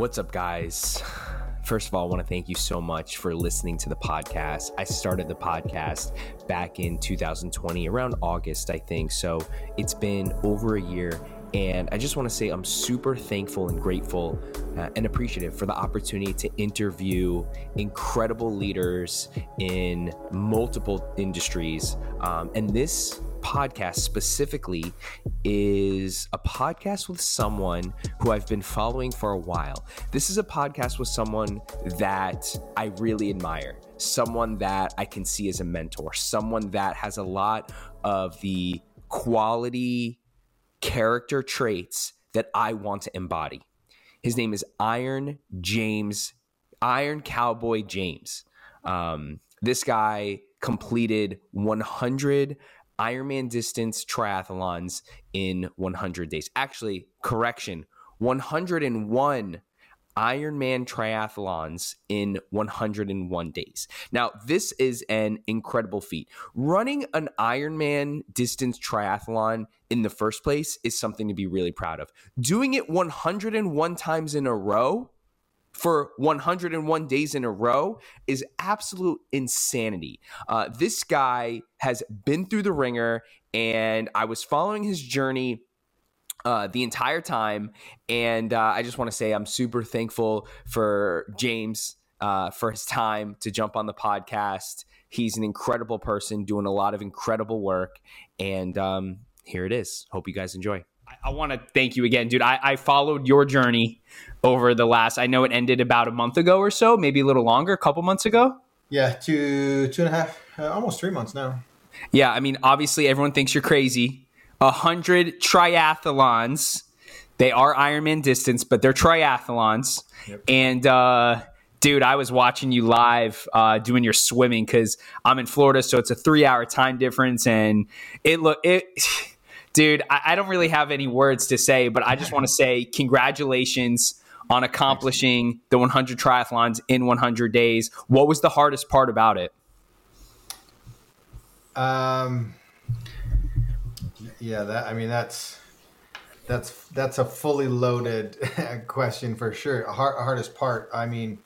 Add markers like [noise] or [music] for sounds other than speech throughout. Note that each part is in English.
What's up, guys? First of all, I want to thank you so much for listening to the podcast. I started the podcast back in 2020, around August, I think. So it's been over a year. And I just want to say I'm super thankful and grateful uh, and appreciative for the opportunity to interview incredible leaders in multiple industries. Um, and this podcast specifically is a podcast with someone who I've been following for a while. This is a podcast with someone that I really admire, someone that I can see as a mentor, someone that has a lot of the quality character traits that I want to embody. His name is Iron James, Iron Cowboy James. Um, this guy completed 100 Ironman distance triathlons in 100 days. Actually, correction, 101 Ironman triathlons in 101 days. Now, this is an incredible feat. Running an Ironman distance triathlon in the first place is something to be really proud of. Doing it 101 times in a row for 101 days in a row is absolute insanity. Uh, this guy has been through the ringer, and I was following his journey. Uh, the entire time, and uh, I just want to say I'm super thankful for James uh, for his time to jump on the podcast. He's an incredible person doing a lot of incredible work, and um, here it is. Hope you guys enjoy. I, want to thank you again, dude. I, I followed your journey over the last. I know it ended about a month ago or so, maybe a little longer, a couple months ago. Yeah, two two and a half, uh, almost three months now. Yeah, I mean, obviously everyone thinks you're crazy. A hundred triathlons. They are Ironman distance, but they're triathlons. Yep. And uh, dude, I was watching you live uh, doing your swimming because I'm in Florida, so it's a three hour time difference, and it look it. Dude, I, I don't really have any words to say, but I just want to [laughs] say congratulations on accomplishing the 100 triathlons in 100 days. What was the hardest part about it? Um, yeah, that I mean that's that's that's a fully loaded [laughs] question for sure. Hard, hardest part. I mean,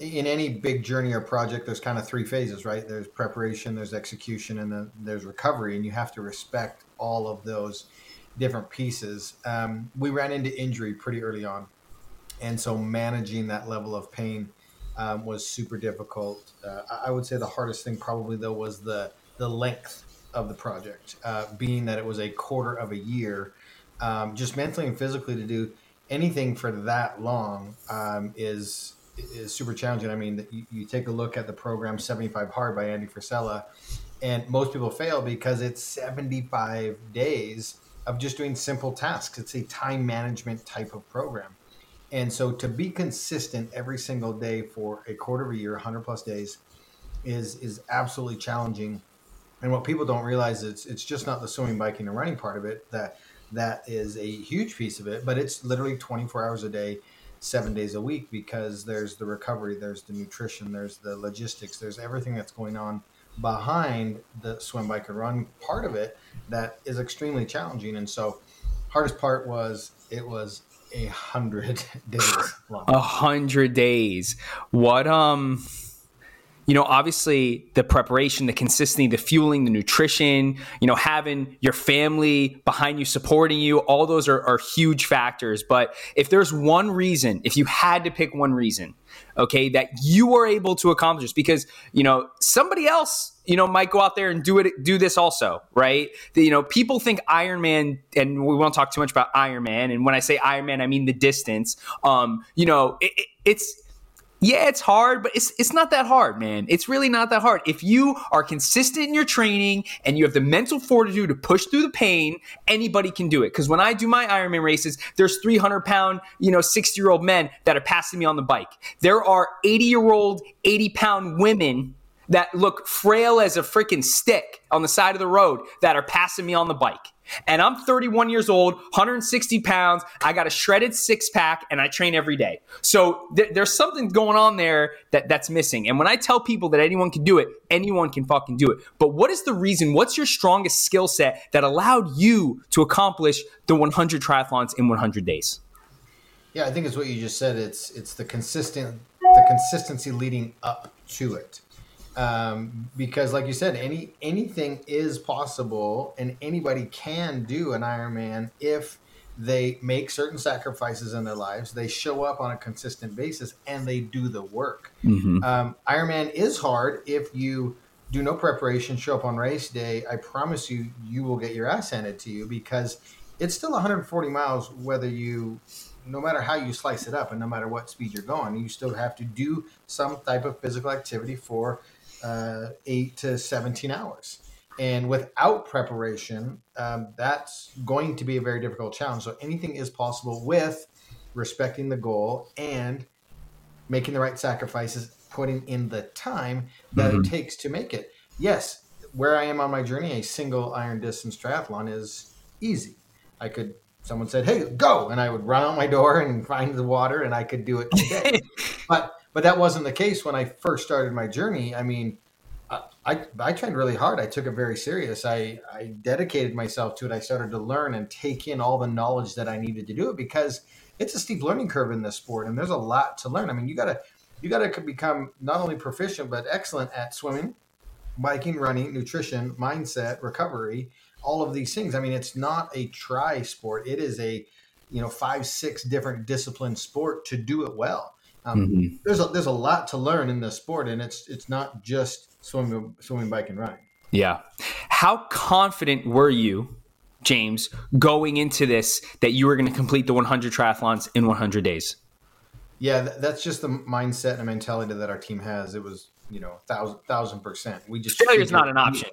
in any big journey or project, there's kind of three phases, right? There's preparation, there's execution, and then there's recovery, and you have to respect all of those different pieces. Um, we ran into injury pretty early on, and so managing that level of pain um, was super difficult. Uh, I would say the hardest thing probably though was the the length of the project, uh, being that it was a quarter of a year. Um, just mentally and physically to do anything for that long um, is is super challenging. I mean, you, you, take a look at the program 75 Hard by Andy Frisella, and most people fail because it's 75 days of just doing simple tasks. It's a time management type of program. And so to be consistent every single day for a quarter of a year, 100 plus days, is is absolutely challenging. And what people don't realize is it's just not the swimming, biking, and running part of it that that is a huge piece of it, but it's literally 24 hours a day, seven days a week because there's the recovery, there's the nutrition, there's the logistics, there's everything that's going on behind the swim, bike, and run part of it that is extremely challenging. And so, hardest part was it was a hundred [laughs] days [laughs] long. A hundred days. What um you know, obviously the preparation, the consistency, the fueling, the nutrition, you know, having your family behind you, supporting you, all those are, are huge factors. But if there's one reason, if you had to pick one reason, okay, that you were able to accomplish this, because, you know, somebody else, you know, might go out there and do it, do this also, right? The, you know, people think Ironman, and we won't talk too much about Ironman. And when I say Ironman, I mean the distance. Um, you know, it, it, it's, yeah, it's hard, but it's it's not that hard, man. It's really not that hard. If you are consistent in your training and you have the mental fortitude to push through the pain, anybody can do it. Because when I do my Ironman races, there's 300 pound, you know, 60 year old men that are passing me on the bike. There are 80 year old, 80 pound women that look frail as a freaking stick on the side of the road that are passing me on the bike. And I'm 31 years old, 160 pounds. I got a shredded six pack and I train every day. So th- there's something going on there that that's missing. And when I tell people that anyone can do it, anyone can fucking do it. But what is the reason? What's your strongest skill set that allowed you to accomplish the 100 triathlons in 100 days? Yeah, I think it's what you just said. It's it's the consistent the consistency leading up to it. Um, because like you said, any anything is possible and anybody can do an Ironman if they make certain sacrifices in their lives, they show up on a consistent basis and they do the work. Mm-hmm. Um, Ironman is hard if you do no preparation, show up on race day. I promise you, you will get your ass handed to you because it's still 140 miles, whether you no matter how you slice it up and no matter what speed you're going, you still have to do some type of physical activity for uh, eight to 17 hours. And without preparation, um, that's going to be a very difficult challenge. So anything is possible with respecting the goal and making the right sacrifices, putting in the time that mm-hmm. it takes to make it. Yes, where I am on my journey, a single iron distance triathlon is easy. I could someone said, "Hey, go," and I would run out my door and [laughs] find the water, and I could do it today. [laughs] but but that wasn't the case when I first started my journey. I mean, I, I, I trained really hard. I took it very serious. I I dedicated myself to it. I started to learn and take in all the knowledge that I needed to do it because it's a steep learning curve in this sport, and there's a lot to learn. I mean, you gotta you gotta become not only proficient but excellent at swimming, biking, running, nutrition, mindset, recovery all of these things. I mean, it's not a try sport. It is a, you know, five, six different discipline sport to do it well. Um, mm-hmm. There's a there's a lot to learn in this sport, and it's it's not just swimming, swimming, bike, and running. Yeah. How confident were you, James, going into this that you were going to complete the 100 triathlons in 100 days? Yeah, that's just the mindset and mentality that our team has. It was, you know, thousand thousand percent. We just failure is not an option.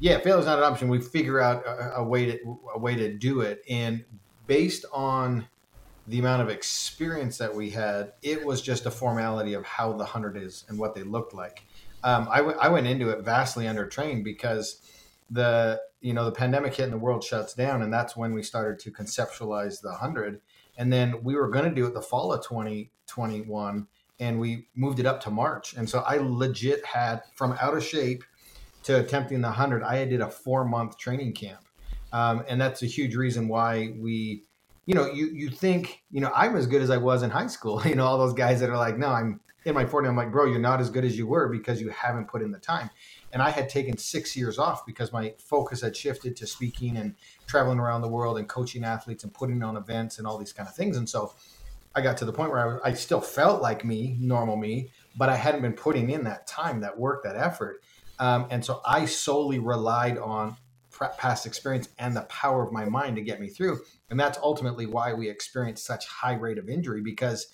Yeah, failure is not an option. We figure out a, a, way to a way to do it, and based on the amount of experience that we had, it was just a formality of how the hundred is and what they looked like. Um, I, w- I went into it vastly undertrained because the you know the pandemic hit and the world shuts down, and that's when we started to conceptualize the hundred. And then we were going to do it the fall of 2021, and we moved it up to March. And so I legit had from out of shape to attempting the 100, I did a four month training camp. Um, and that's a huge reason why we, you know, you, you think, you know, I'm as good as I was in high school. [laughs] You know, all those guys that are like, no, I'm in my 40s. I'm like, bro, you're not as good as you were because you haven't put in the time. And I had taken six years off because my focus had shifted to speaking and traveling around the world and coaching athletes and putting on events and all these kind of things. And so I got to the point where I, was, I still felt like me, normal me, but I hadn't been putting in that time, that work, that effort. Um, and so I solely relied on past experience and the power of my mind to get me through. And that's ultimately why we experienced such high rate of injury because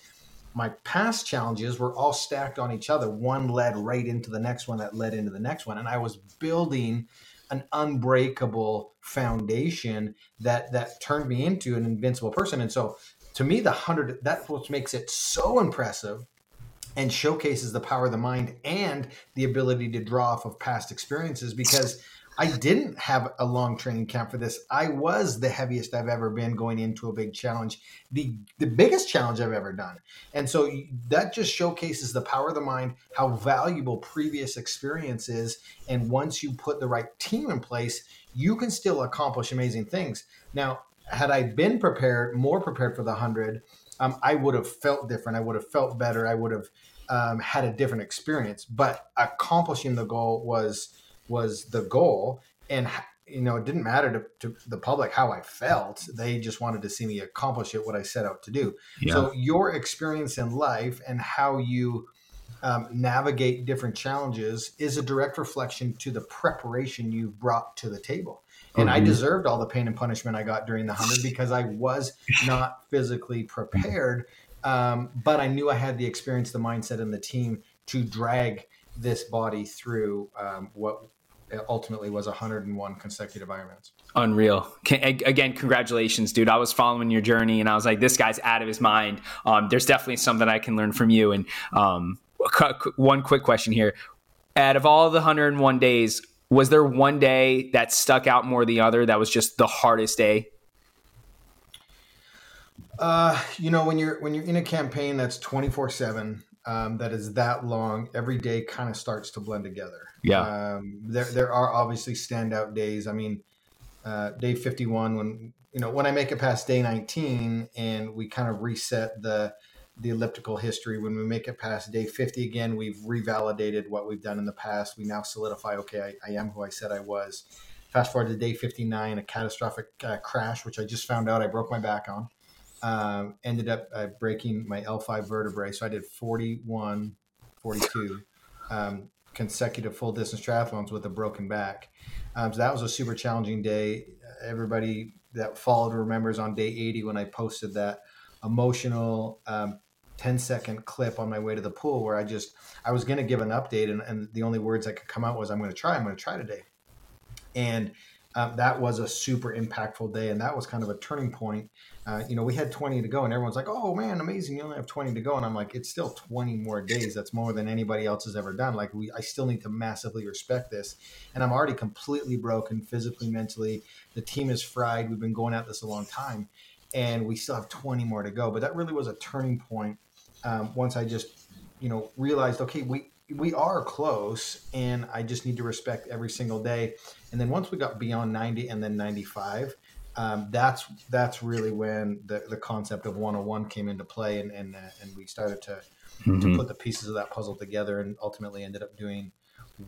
my past challenges were all stacked on each other. One led right into the next one that led into the next one. And I was building an unbreakable foundation that that turned me into an invincible person. And so to me, the hundred that's what makes it so impressive and showcases the power of the mind and the ability to draw off of past experiences because I didn't have a long training camp for this. I was the heaviest I've ever been going into a big challenge, the the biggest challenge I've ever done. And so that just showcases the power of the mind, how valuable previous experience is, and once you put the right team in place, you can still accomplish amazing things. Now, had I been prepared, more prepared for the 100, um, I would have felt different. I would have felt better. I would have um, had a different experience. But accomplishing the goal was was the goal, and you know it didn't matter to, to the public how I felt. They just wanted to see me accomplish it, what I set out to do. Yeah. So your experience in life and how you um, navigate different challenges is a direct reflection to the preparation you've brought to the table. And mm-hmm. I deserved all the pain and punishment I got during the 100 because I was [laughs] not physically prepared. Um, but I knew I had the experience, the mindset, and the team to drag this body through um, what ultimately was 101 consecutive Ironmans. Unreal. Again, congratulations, dude. I was following your journey and I was like, this guy's out of his mind. Um, there's definitely something I can learn from you. And um, one quick question here. Out of all the 101 days, was there one day that stuck out more than the other that was just the hardest day? Uh, you know, when you're when you're in a campaign that's 24 seven, um, that is that long, every day kind of starts to blend together. Yeah. Um, there there are obviously standout days. I mean, uh, day 51 when you know, when I make it past day 19 and we kind of reset the the elliptical history, when we make it past day 50 again, we've revalidated what we've done in the past. We now solidify, okay, I, I am who I said I was. Fast forward to day 59, a catastrophic uh, crash, which I just found out I broke my back on. Um, ended up uh, breaking my L5 vertebrae. So I did 41, 42 um, consecutive full distance triathlons with a broken back. Um, so that was a super challenging day. Everybody that followed remembers on day 80 when I posted that emotional um, 10 second clip on my way to the pool where I just, I was going to give an update and, and the only words that could come out was, I'm going to try, I'm going to try today. And um, that was a super impactful day. And that was kind of a turning point. Uh, you know, we had 20 to go and everyone's like, oh man, amazing. You only have 20 to go. And I'm like, it's still 20 more days. That's more than anybody else has ever done. Like we, I still need to massively respect this. And I'm already completely broken physically, mentally. The team is fried. We've been going at this a long time and we still have 20 more to go. But that really was a turning point um, once I just, you know, realized, okay, we, we are close and I just need to respect every single day. And then once we got beyond 90 and then 95, um, that's that's really when the, the concept of 101 came into play and and, uh, and we started to, mm-hmm. to put the pieces of that puzzle together and ultimately ended up doing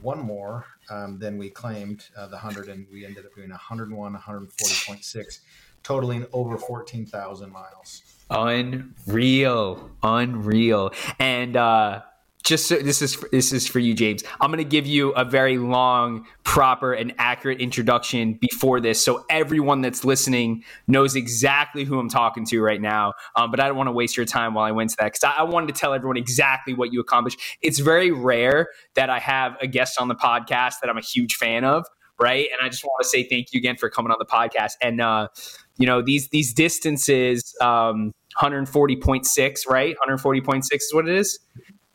one more um, than we claimed uh, the 100 and we ended up doing 101 140.6 totaling over 14,000 miles unreal unreal and uh just so, this is this is for you, James. I'm going to give you a very long, proper, and accurate introduction before this, so everyone that's listening knows exactly who I'm talking to right now. Um, but I don't want to waste your time while I went to that because I, I, wanted to tell everyone exactly what you accomplished. It's very rare that I have a guest on the podcast that I'm a huge fan of, right? And I just want to say thank you again for coming on the podcast. And uh, you know these these distances, um, 140.6, right? 140.6 is what it is.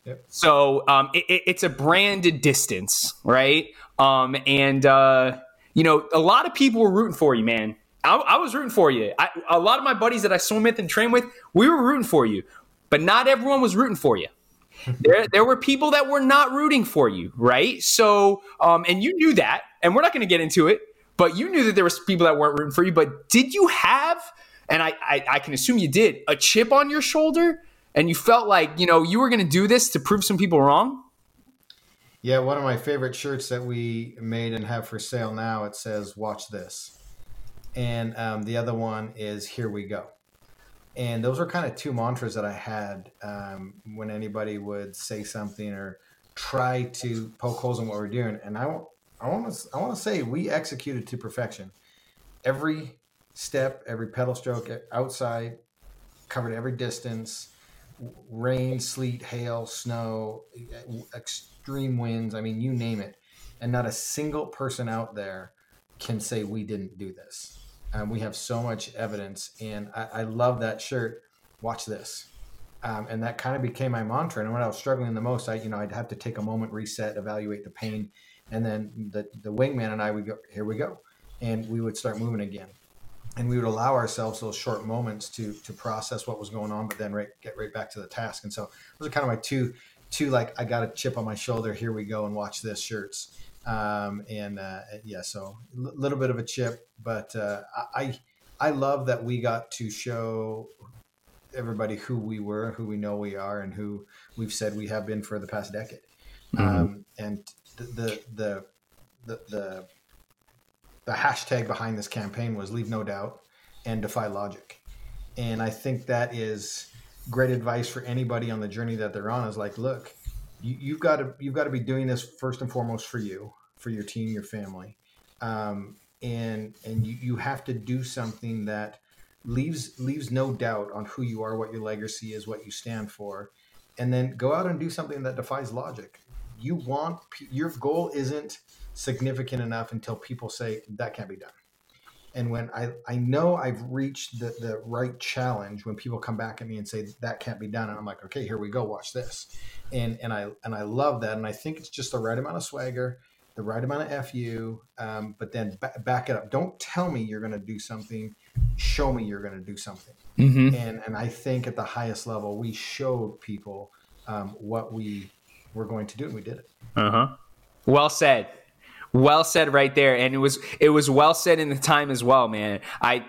Yep. So um, it, it's a branded distance, right? Um, and uh, you know, a lot of people were rooting for you, man. I, I was rooting for you. I, a lot of my buddies that I swim with and train with, we were rooting for you, but not everyone was rooting for you. [laughs] there, there were people that were not rooting for you, right? So, um, and you knew that, and we're not going to get into it, but you knew that there was people that weren't rooting for you. But did you have, and I, I, I can assume you did, a chip on your shoulder and you felt like you know you were going to do this to prove some people wrong? Yeah one of my favorite shirts that we made and have for sale now it says watch this. And um, the other one is here we go. And those are kind of two mantras that i had um, when anybody would say something or try to poke holes in what we're doing. And i i want to i want to say we executed to perfection. Every step every pedal stroke outside covered every distance rain, sleet, hail, snow, extreme winds. I mean, you name it. And not a single person out there can say we didn't do this. Um, we have so much evidence. And I, I love that shirt. Watch this. Um, and that kind of became my mantra. And when I was struggling the most, I, you know, I'd have to take a moment, reset, evaluate the pain. And then the, the wingman and I would go, here we go. And we would start moving again and we would allow ourselves those short moments to to process what was going on, but then right, get right back to the task. And so those are kind of my two two like I got a chip on my shoulder. Here we go and watch this shirts. Um, and uh, yeah, so a little bit of a chip, but uh, I I love that we got to show everybody who we were, who we know we are, and who we've said we have been for the past decade. Mm-hmm. Um, and the, the the the, the the hashtag behind this campaign was leave no doubt and defy logic. And I think that is great advice for anybody on the journey that they're on is like, look, you, have got to, you've got to be doing this first and foremost for you, for your team, your family. Um, and, and you, you have to do something that leaves, leaves no doubt on who you are, what your legacy is, what you stand for. And then go out and do something that defies logic. You want, your goal isn't, significant enough until people say that can't be done. And when I, I know I've reached the, the right challenge, when people come back at me and say that can't be done, and I'm like, okay, here we go, watch this. And and I and I love that, and I think it's just the right amount of swagger, the right amount of fu, um, but then b- back it up. Don't tell me you're going to do something. Show me you're going to do something. Mm-hmm. And and I think at the highest level, we showed people um, what we were going to do, and we did it. Uh huh. Well said Well said right there, and it was it was well said in the time as well, man. I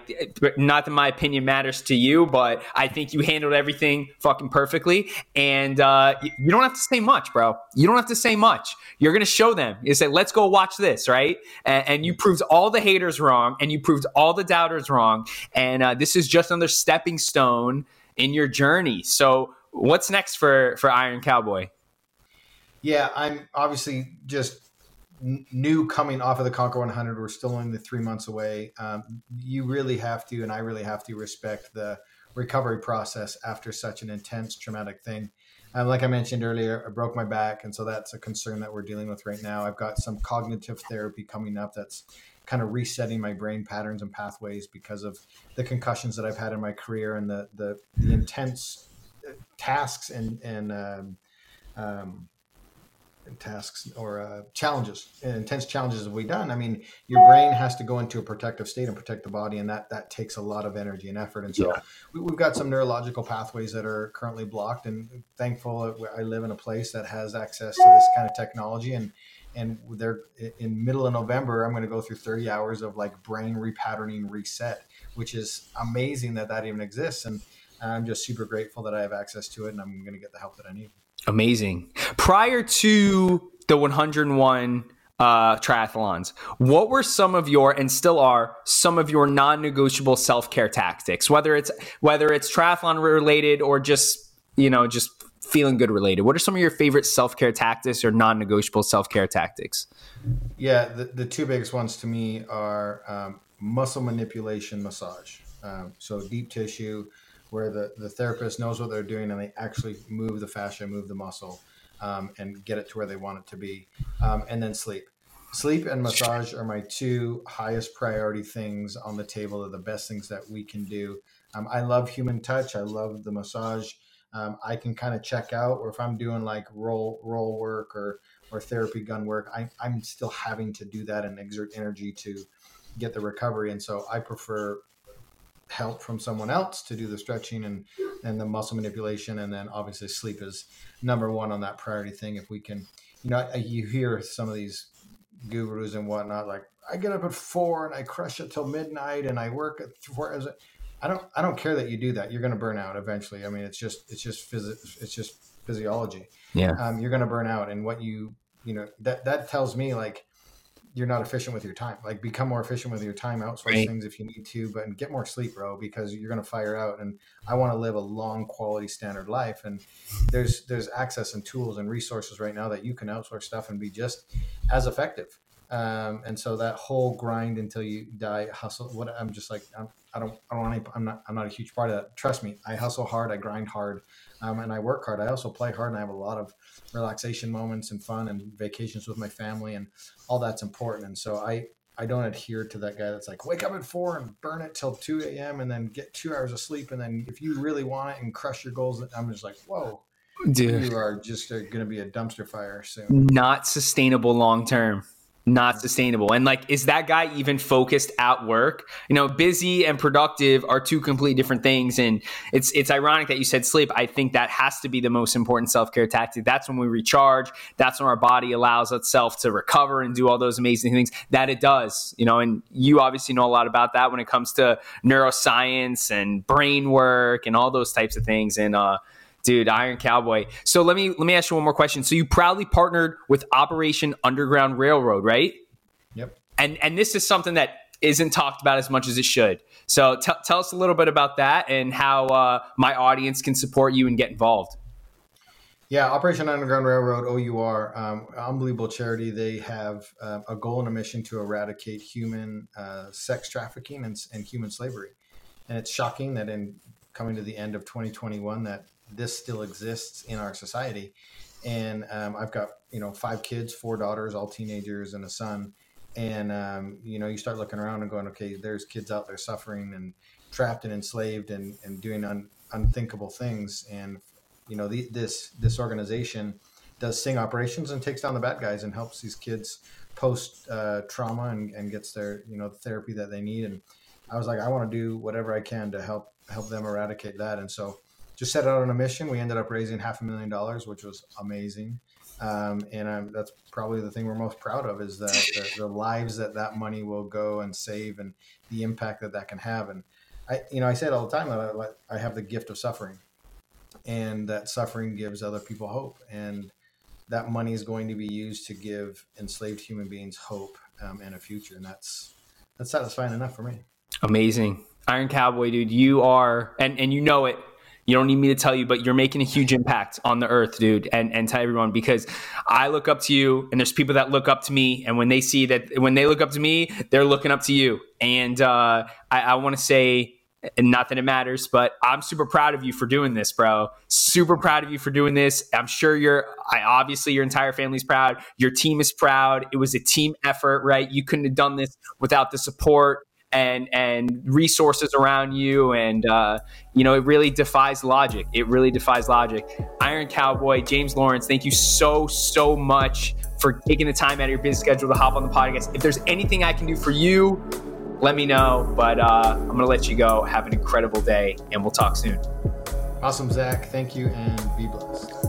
not that my opinion matters to you, but I think you handled everything fucking perfectly, and uh, you don't have to say much, bro. You don't have to say much. You're gonna show them. You say, "Let's go watch this," right? And, and you proved all the haters wrong, and you proved all the doubters wrong, and uh, this is just another stepping stone in your journey. So, what's next for for Iron Cowboy? Yeah, I'm obviously just new coming off of the Conquer 100. We're still only three months away. Um, you really have to, and I really have to respect the recovery process after such an intense traumatic thing. Um, like I mentioned earlier, I broke my back, and so that's a concern that we're dealing with right now. I've got some cognitive therapy coming up that's kind of resetting my brain patterns and pathways because of the concussions that I've had in my career and the the, the intense tasks and and um, um, tasks or uh, challenges, intense challenges have we done? I mean, your brain has to go into a protective state and protect the body, and that that takes a lot of energy and effort. And so, yeah. we, have got some neurological pathways that are currently blocked. And thankful, I live in a place that has access to this kind of technology. And and they're in middle of November. I'm going to go through 30 hours of like brain repatterning reset, which is amazing that that even exists. And I'm just super grateful that I have access to it, and I'm going to get the help that I need. Amazing. Prior to the 101 uh, triathlons, what were some of your and still are some of your non-negotiable self-care tactics? Whether it's whether it's triathlon related or just you know just feeling good related. What are some of your favorite self-care tactics or non-negotiable self-care tactics? Yeah, the, the two biggest ones to me are um, muscle manipulation massage. Um, so deep tissue where the, the therapist knows what they're doing and they actually move the fascia, move the muscle, um, and get it to where they want it to be. Um, and then sleep. Sleep and massage are my two highest priority things on the table. They're the best things that we can do. Um, I love human touch. I love the massage. Um, I can kind of check out, or if I'm doing like roll roll work or or therapy gun work, I, I'm still having to do that and exert energy to get the recovery. And so I prefer help from someone else to do the stretching and and the muscle manipulation. And then obviously sleep is number one on that priority thing. If we can you know you hear some of these gurus and whatnot like i get up at four and i crush it till midnight and i work at four as i don't i don't care that you do that. You're going to burn out eventually. I mean it's just it's just phys- it's just physiology. Yeah. Um, you're going to burn out. And what you you know that that tells me like you're not efficient with your time. Like become more efficient with your time, outsource right. things if you need to, but get more sleep, bro, because you're gonna fire out. And I want to live a long quality standard life. And there's there's access and tools and resources right now that you can outsource stuff and be just as effective. Um, and so that whole grind until you die hustle. What I'm just like I'm, I don't I don't want any, I'm not I'm not a huge part of that. Trust me, I hustle hard, I grind hard, um, and I work hard. I also play hard, and I have a lot of relaxation moments and fun and vacations with my family and all that's important. And so I, I don't adhere to that guy that's like, wake up at four and burn it till 2 a.m. and then get two hours of sleep. And then if you really want it and crush your goals, I'm just like, whoa, Dude. you are just going to be a dumpster fire soon. Not sustainable long term not sustainable. And like, is that guy even focused at work? You know, busy and productive are two completely different things. And it's it's ironic that you said sleep. I think that has to be the most important self care tactic. That's when we recharge. That's when our body allows itself to recover and do all those amazing things that it does. You know, and you obviously know a lot about that when it comes to neuroscience and brain work and all those types of things. And uh, Dude, Iron Cowboy. So let me let me ask you one more question. So you proudly partnered with Operation Underground Railroad, right? Yep. And and this is something that isn't talked about as much as it should. So t- tell us a little bit about that and how uh, my audience can support you and get involved. Yeah, Operation Underground Railroad (OUR), um, unbelievable charity. They have uh, a goal and a mission to eradicate human uh, sex trafficking and, and human slavery. And it's shocking that in coming to the end of 2021, that this still exists in our society. And um, I've got you know five kids, four daughters, all teenagers, and a son. And um, you know, you start looking around and going, okay, there's kids out there suffering and trapped and enslaved and, and doing un, unthinkable things. And you know, the, this this organization does sting operations and takes down the bad guys and helps these kids post uh, trauma and, and gets their you know the therapy that they need. And I was like, I want to do whatever I can to help help them eradicate that. And so just set out on a mission. We ended up raising half a million dollars, which was amazing. Um, and I'm, that's probably the thing we're most proud of is that the, the, lives that that money will go and save and the impact that that can have. And I, you know, I say it all the time that I, I have the gift of suffering and that suffering gives other people hope. And that money is going to be used to give enslaved human beings hope um, and a future. And that's, that's satisfying enough for me. Amazing. Iron Cowboy, dude, you are, and, and you know it. You don't need me to tell you, but you're making a huge impact on the earth, dude, and, and to everyone because I look up to you and there's people that look up to me. And when they see that, when they look up to me, they're looking up to you. And uh, I, I want to say, and not that it matters, but I'm super proud of you for doing this, bro. Super proud of you for doing this. I'm sure you're, I obviously your entire family's proud. Your team is proud. It was a team effort, right? You couldn't have done this without the support and and resources around you and uh, you know it really defies logic. It really defies logic. Iron cowboy james lawrence thank you so so much for taking the time out of your busy schedule to hop on the podcast. If there's anything i can do for you let me know but uh, i'm gonna let you go. Have an incredible day and we'll talk soon. Awesome zach. Thank you and be blessed